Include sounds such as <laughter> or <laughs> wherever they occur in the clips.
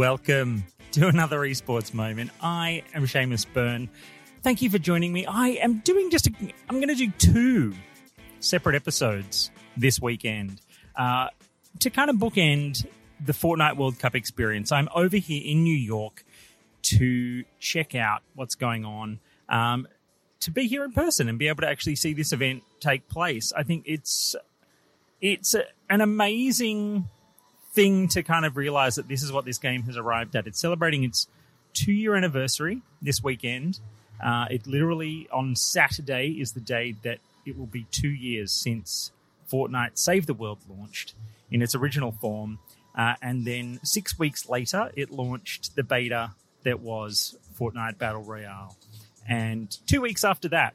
Welcome to another esports moment. I am Seamus Byrne. Thank you for joining me. I am doing just, I'm going to do two separate episodes this weekend uh, to kind of bookend the Fortnite World Cup experience. I'm over here in New York to check out what's going on, um, to be here in person and be able to actually see this event take place. I think it's it's an amazing thing to kind of realize that this is what this game has arrived at. It's celebrating its two year anniversary this weekend. Uh, it literally on Saturday is the day that it will be two years since Fortnite Save the World launched in its original form. Uh, and then six weeks later, it launched the beta that was Fortnite Battle Royale. And two weeks after that,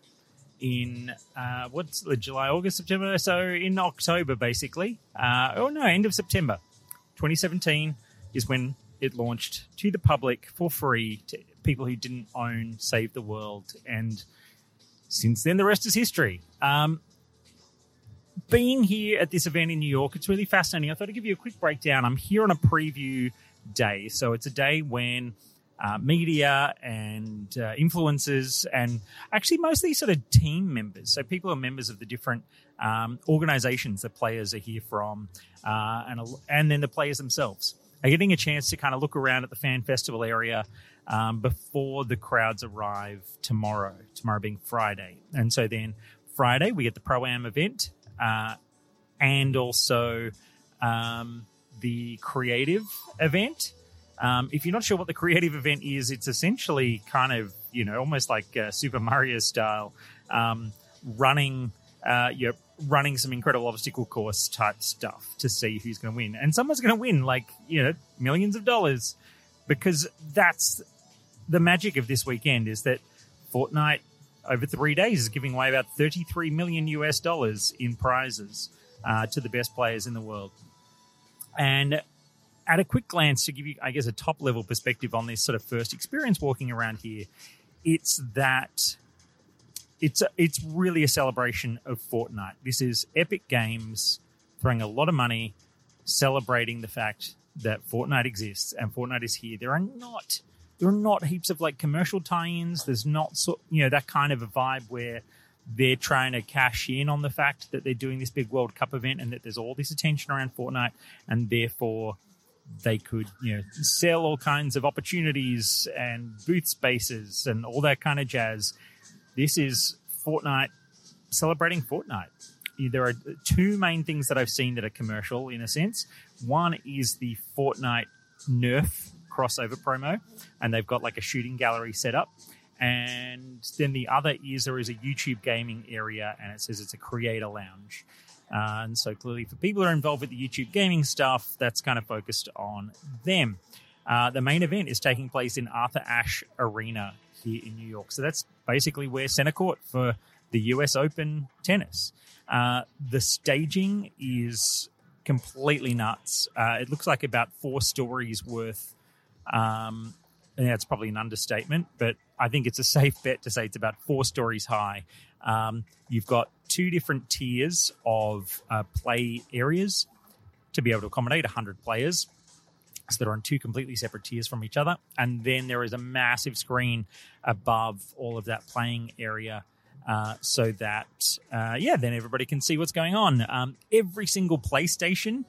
in uh, what's the July, August, September? So in October, basically. Uh, oh no, end of September 2017 is when it launched to the public for free to people who didn't own Save the World. And since then, the rest is history. Um, being here at this event in New York, it's really fascinating. I thought I'd give you a quick breakdown. I'm here on a preview day. So it's a day when uh, media and uh, influencers and actually mostly sort of team members. So people are members of the different um, organizations that players are here from, uh, and and then the players themselves are getting a chance to kind of look around at the fan festival area um, before the crowds arrive tomorrow. Tomorrow being Friday, and so then Friday we get the pro am event, uh, and also um, the creative event. Um, if you're not sure what the creative event is, it's essentially kind of you know almost like uh, Super Mario style, um, running uh, you're running some incredible obstacle course type stuff to see who's going to win, and someone's going to win like you know millions of dollars because that's the magic of this weekend is that Fortnite over three days is giving away about 33 million US dollars in prizes uh, to the best players in the world. And at a quick glance, to give you, I guess, a top level perspective on this sort of first experience walking around here, it's that it's a, it's really a celebration of Fortnite. This is Epic Games throwing a lot of money, celebrating the fact that Fortnite exists and Fortnite is here. There are not there are not heaps of like commercial tie-ins. There's not so you know that kind of a vibe where they're trying to cash in on the fact that they're doing this big World Cup event and that there's all this attention around Fortnite and therefore they could you know sell all kinds of opportunities and booth spaces and all that kind of jazz. This is Fortnite celebrating Fortnite. There are two main things that I've seen that are commercial in a sense. One is the Fortnite Nerf crossover promo, and they've got like a shooting gallery set up. And then the other is there is a YouTube gaming area, and it says it's a creator lounge. Uh, and so clearly, for people who are involved with the YouTube gaming stuff, that's kind of focused on them. Uh, the main event is taking place in Arthur Ashe Arena here in New York. So that's basically where center court for the US Open tennis. Uh, the staging is completely nuts. Uh, it looks like about four stories worth. Um, and that's probably an understatement, but I think it's a safe bet to say it's about four stories high. Um, you've got two different tiers of uh, play areas to be able to accommodate 100 players. So they're on two completely separate tiers from each other. And then there is a massive screen above all of that playing area. Uh, so that, uh, yeah, then everybody can see what's going on. Um, every single PlayStation,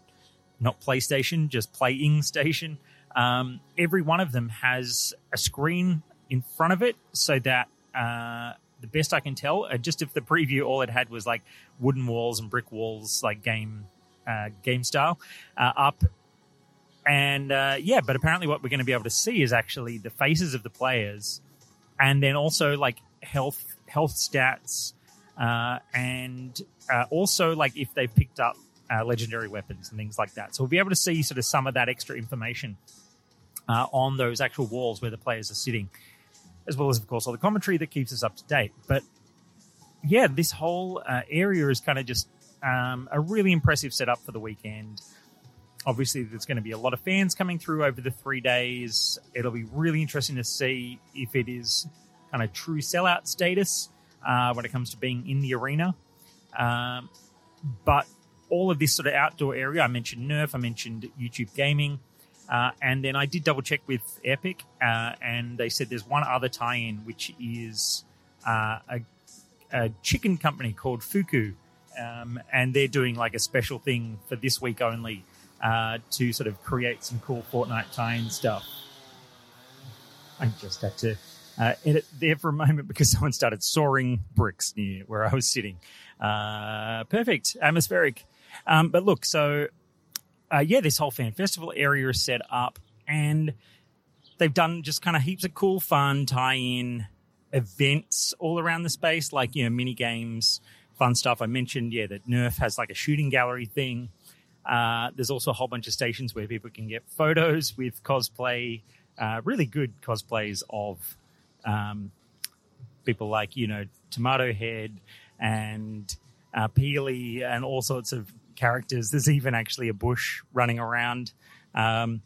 not PlayStation, just playing station, um, every one of them has a screen in front of it so that uh, the best I can tell, uh, just if the preview all it had was like wooden walls and brick walls, like game uh, game style, uh, up. And uh, yeah, but apparently what we're going to be able to see is actually the faces of the players, and then also like health health stats, uh, and also like if they've picked up legendary weapons and things like that. So we'll be able to see sort of some of that extra information on those actual walls where the players are sitting as well as, of course, all the commentary that keeps us up to date. But yeah, this whole uh, area is kind of just um, a really impressive setup for the weekend. Obviously, there's going to be a lot of fans coming through over the three days. It'll be really interesting to see if it is kind of true sellout status uh, when it comes to being in the arena. Um, but all of this sort of outdoor area, I mentioned Nerf, I mentioned YouTube Gaming. Uh, and then I did double check with Epic, uh, and they said there's one other tie-in, which is uh, a, a, chicken company called Fuku, um, and they're doing like a special thing for this week only uh, to sort of create some cool Fortnite tie-in stuff. I just had to uh, edit there for a moment because <laughs> someone started soaring bricks near where I was sitting. Perfect, atmospheric. Um, but look, so uh, yeah, this whole fan festival area is set up, and they've done just kind of heaps of cool, fun tie-in events all around the space, like you know, mini games, fun stuff. I mentioned, yeah, that Nerf has like a shooting gallery thing. Uh, there's also a whole bunch of stations where people can get photos with cosplay, uh, really good cosplays of um, people like you know Tomato Head and uh, Peely and all sorts of characters. There's even actually a bush running around, um,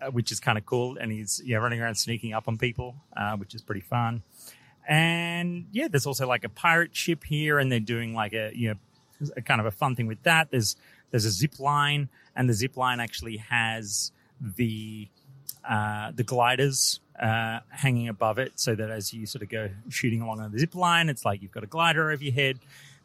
uh, which is kind of cool. And he's yeah running around sneaking up on people, uh, which is pretty fun. And yeah, there's also like a pirate ship here, and they're doing like a you know a kind of a fun thing with that. There's there's a zip line, and the zip line actually has the uh, the gliders uh, hanging above it, so that as you sort of go shooting along on the zip line, it's like you've got a glider over your head.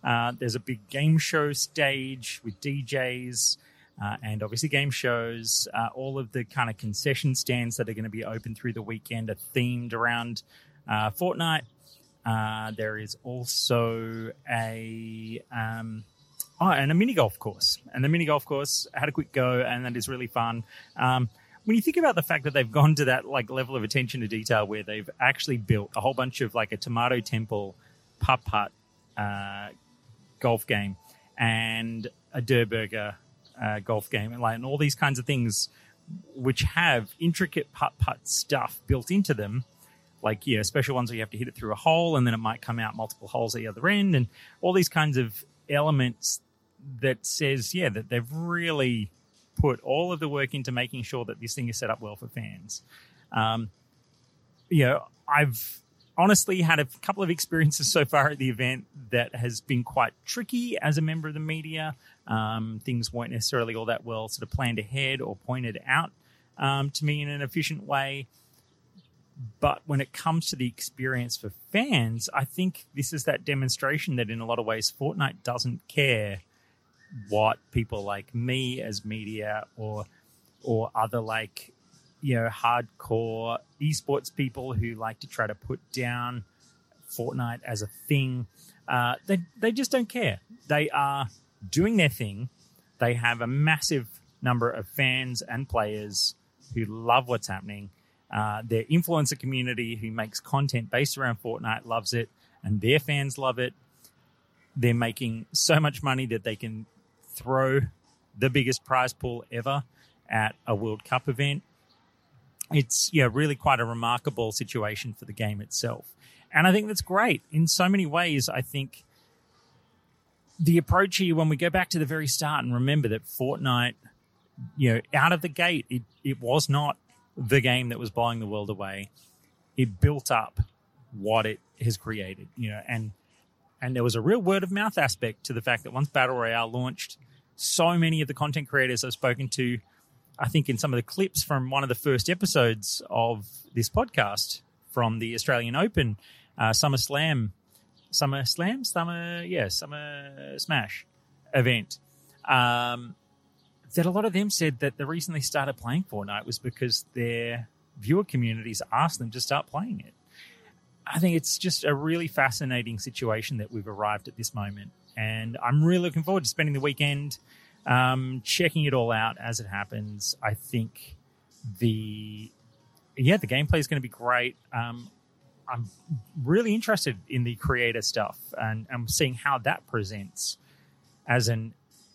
Uh, there's a big game show stage with DJs uh, and obviously game shows. Uh, all of the kind of concession stands that are going to be open through the weekend are themed around uh, Fortnite. Uh, there is also a um, oh, and a mini golf course, and the mini golf course had a quick go, and that is really fun. Um, when you think about the fact that they've gone to that like level of attention to detail where they've actually built a whole bunch of like a tomato temple putt putt uh, golf game and a Durrr Burger uh, golf game, and like and all these kinds of things, which have intricate putt putt stuff built into them, like yeah, special ones where you have to hit it through a hole, and then it might come out multiple holes at the other end, and all these kinds of elements that says yeah that they've really put all of the work into making sure that this thing is set up well for fans. Um, you know, I've honestly had a couple of experiences so far at the event that has been quite tricky as a member of the media. Um, things weren't necessarily all that well sort of planned ahead or pointed out um, to me in an efficient way. But when it comes to the experience for fans, I think this is that demonstration that in a lot of ways Fortnite doesn't care what people like me as media or or other like you know, hardcore esports people who like to try to put down Fortnite as a thing. Uh, they they just don't care. They are doing their thing. They have a massive number of fans and players who love what's happening. Uh, their influencer community who makes content based around Fortnite loves it, and their fans love it. They're making so much money that they can throw the biggest prize pool ever at a World Cup event it's yeah really quite a remarkable situation for the game itself. And i think that's great in so many ways. I think the approach here when we go back to the very start and remember that fortnite you know out of the gate it, it was not the game that was blowing the world away. It built up what it has created you know and and there was a real word of mouth aspect to the fact that once Battle Royale launched, so many of the content creators I've spoken to, I think in some of the clips from one of the first episodes of this podcast from the Australian Open, uh, Summer Slam, Summer Slam, Summer, yeah, Summer Smash event. Um, that a lot of them said that the reason they started playing Fortnite was because their viewer communities asked them to start playing it. I think it's just a really fascinating situation that we've arrived at this moment. And I'm really looking forward to spending the weekend um, checking it all out as it happens. I think the yeah, the gameplay is going to be great. Um, I'm really interested in the creator stuff and I'm seeing how that presents as an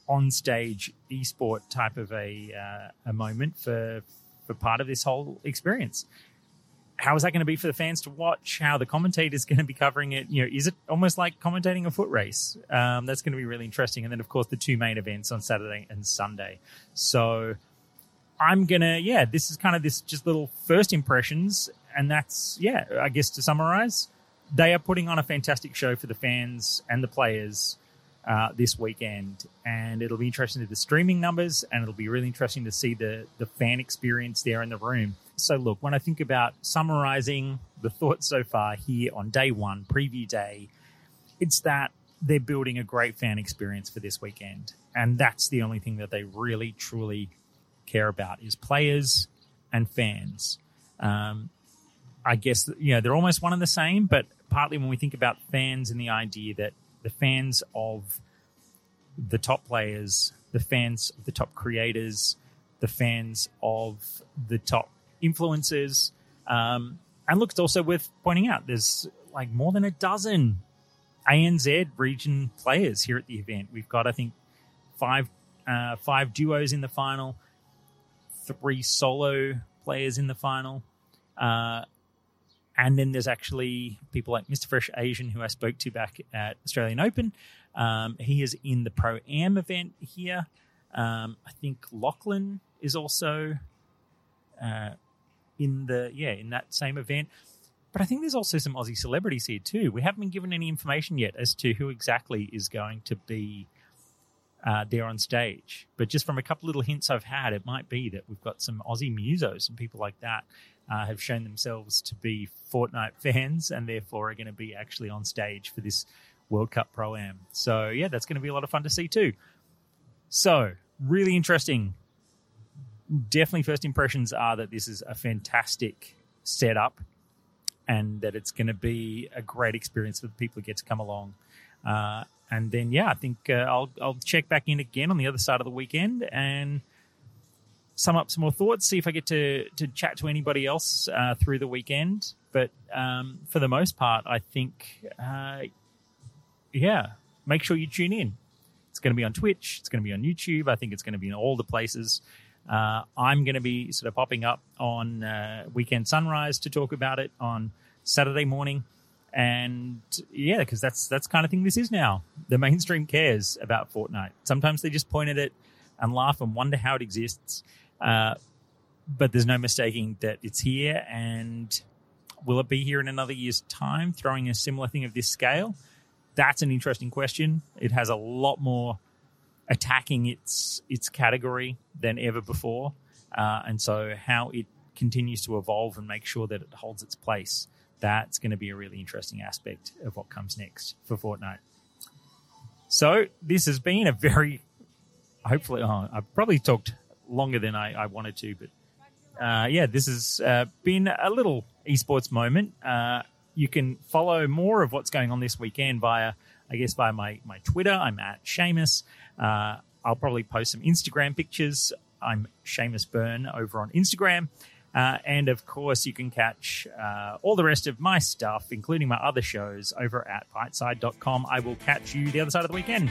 on-stage esport type of a uh, a moment for for part of this whole experience. How is that going to be for the fans to watch? How the commentators <laughs> going to be covering it? You know, is it almost like commentating a foot race? Um, that's going to be really interesting. And then, of course, the two main events on Saturday and Sunday. So I'm gonna, yeah, this is kind of this just little first impressions, and that's yeah, I guess to summarize, they are putting on a fantastic show for the fans and the players uh, this weekend, and it'll be interesting to the streaming numbers, and it'll be really interesting to see the the fan experience there in the room. So, look, when I think about summarizing the thoughts so far here on day one, preview day, it's that they're building a great fan experience for this weekend, and that's the only thing that they really truly care about is players and fans. Um, I guess you know they're almost one and the same, but partly when we think about fans and the idea that the fans of the top players, the fans of the top creators, the fans of the top influencers. Um, and look, it's also worth pointing out there's like more than a dozen ANZ region players here at the event. We've got, I think, five uh, five duos in the final, three solo players in the final. Uh, and then there's actually people like Mr. Fresh Asian, who I spoke to back at Australian Open. Um, he is in the Pro Am event here. Um, I think Lachlan is also uh, in the yeah in that same event. But I think there's also some Aussie celebrities here too. We haven't been given any information yet as to who exactly is going to be uh, there on stage. But just from a couple little hints I've had, it might be that we've got some Aussie musos and people like that uh, have shown themselves to be Fortnite <laughs> fans and therefore are going to be actually on stage for this World Cup Pro Am. So, yeah, that's going to be a lot of fun to see too. So, really interesting. Definitely, first impressions are that this is a fantastic setup and that it's going to be a great experience for the people who get to come along. Uh, and then, yeah, I think uh, I'll, I'll check back in again on the other side of the weekend and sum up some more thoughts, see if I get to, to chat to anybody else uh, through the weekend. But um, for the most part, I think, uh, yeah, make sure you tune in. It's going to be on Twitch, it's going to be on YouTube. I think it's going to be in all the places. Uh, I'm going to be sort of popping up on uh, Weekend Sunrise to talk about it on Saturday morning. And yeah, because that's that's kind of thing this is now. The mainstream cares about Fortnite. Sometimes they just point at it and laugh and wonder how it exists. Uh, but there's no mistaking that it's here. And will it be here in another year's time, throwing a similar thing of this scale? That's an interesting question. It has a lot more attacking its its category than ever before, uh, and so how it continues to evolve and make sure that it holds its place. That's going to be a really interesting aspect of what comes next for Fortnite. So this has been a very, hopefully, oh, I've probably talked longer than I, I wanted to, but uh, yeah, this has uh, been a little esports moment. Uh, you can follow more of what's going on this weekend via, I guess, via my, my Twitter. I'm at Seamus. Uh, I'll probably post some Instagram pictures. I'm Seamus Byrne over on Instagram. Uh, and of course, you can catch uh, all the rest of my stuff, including my other shows, over at byteside.com. I will catch you the other side of the weekend.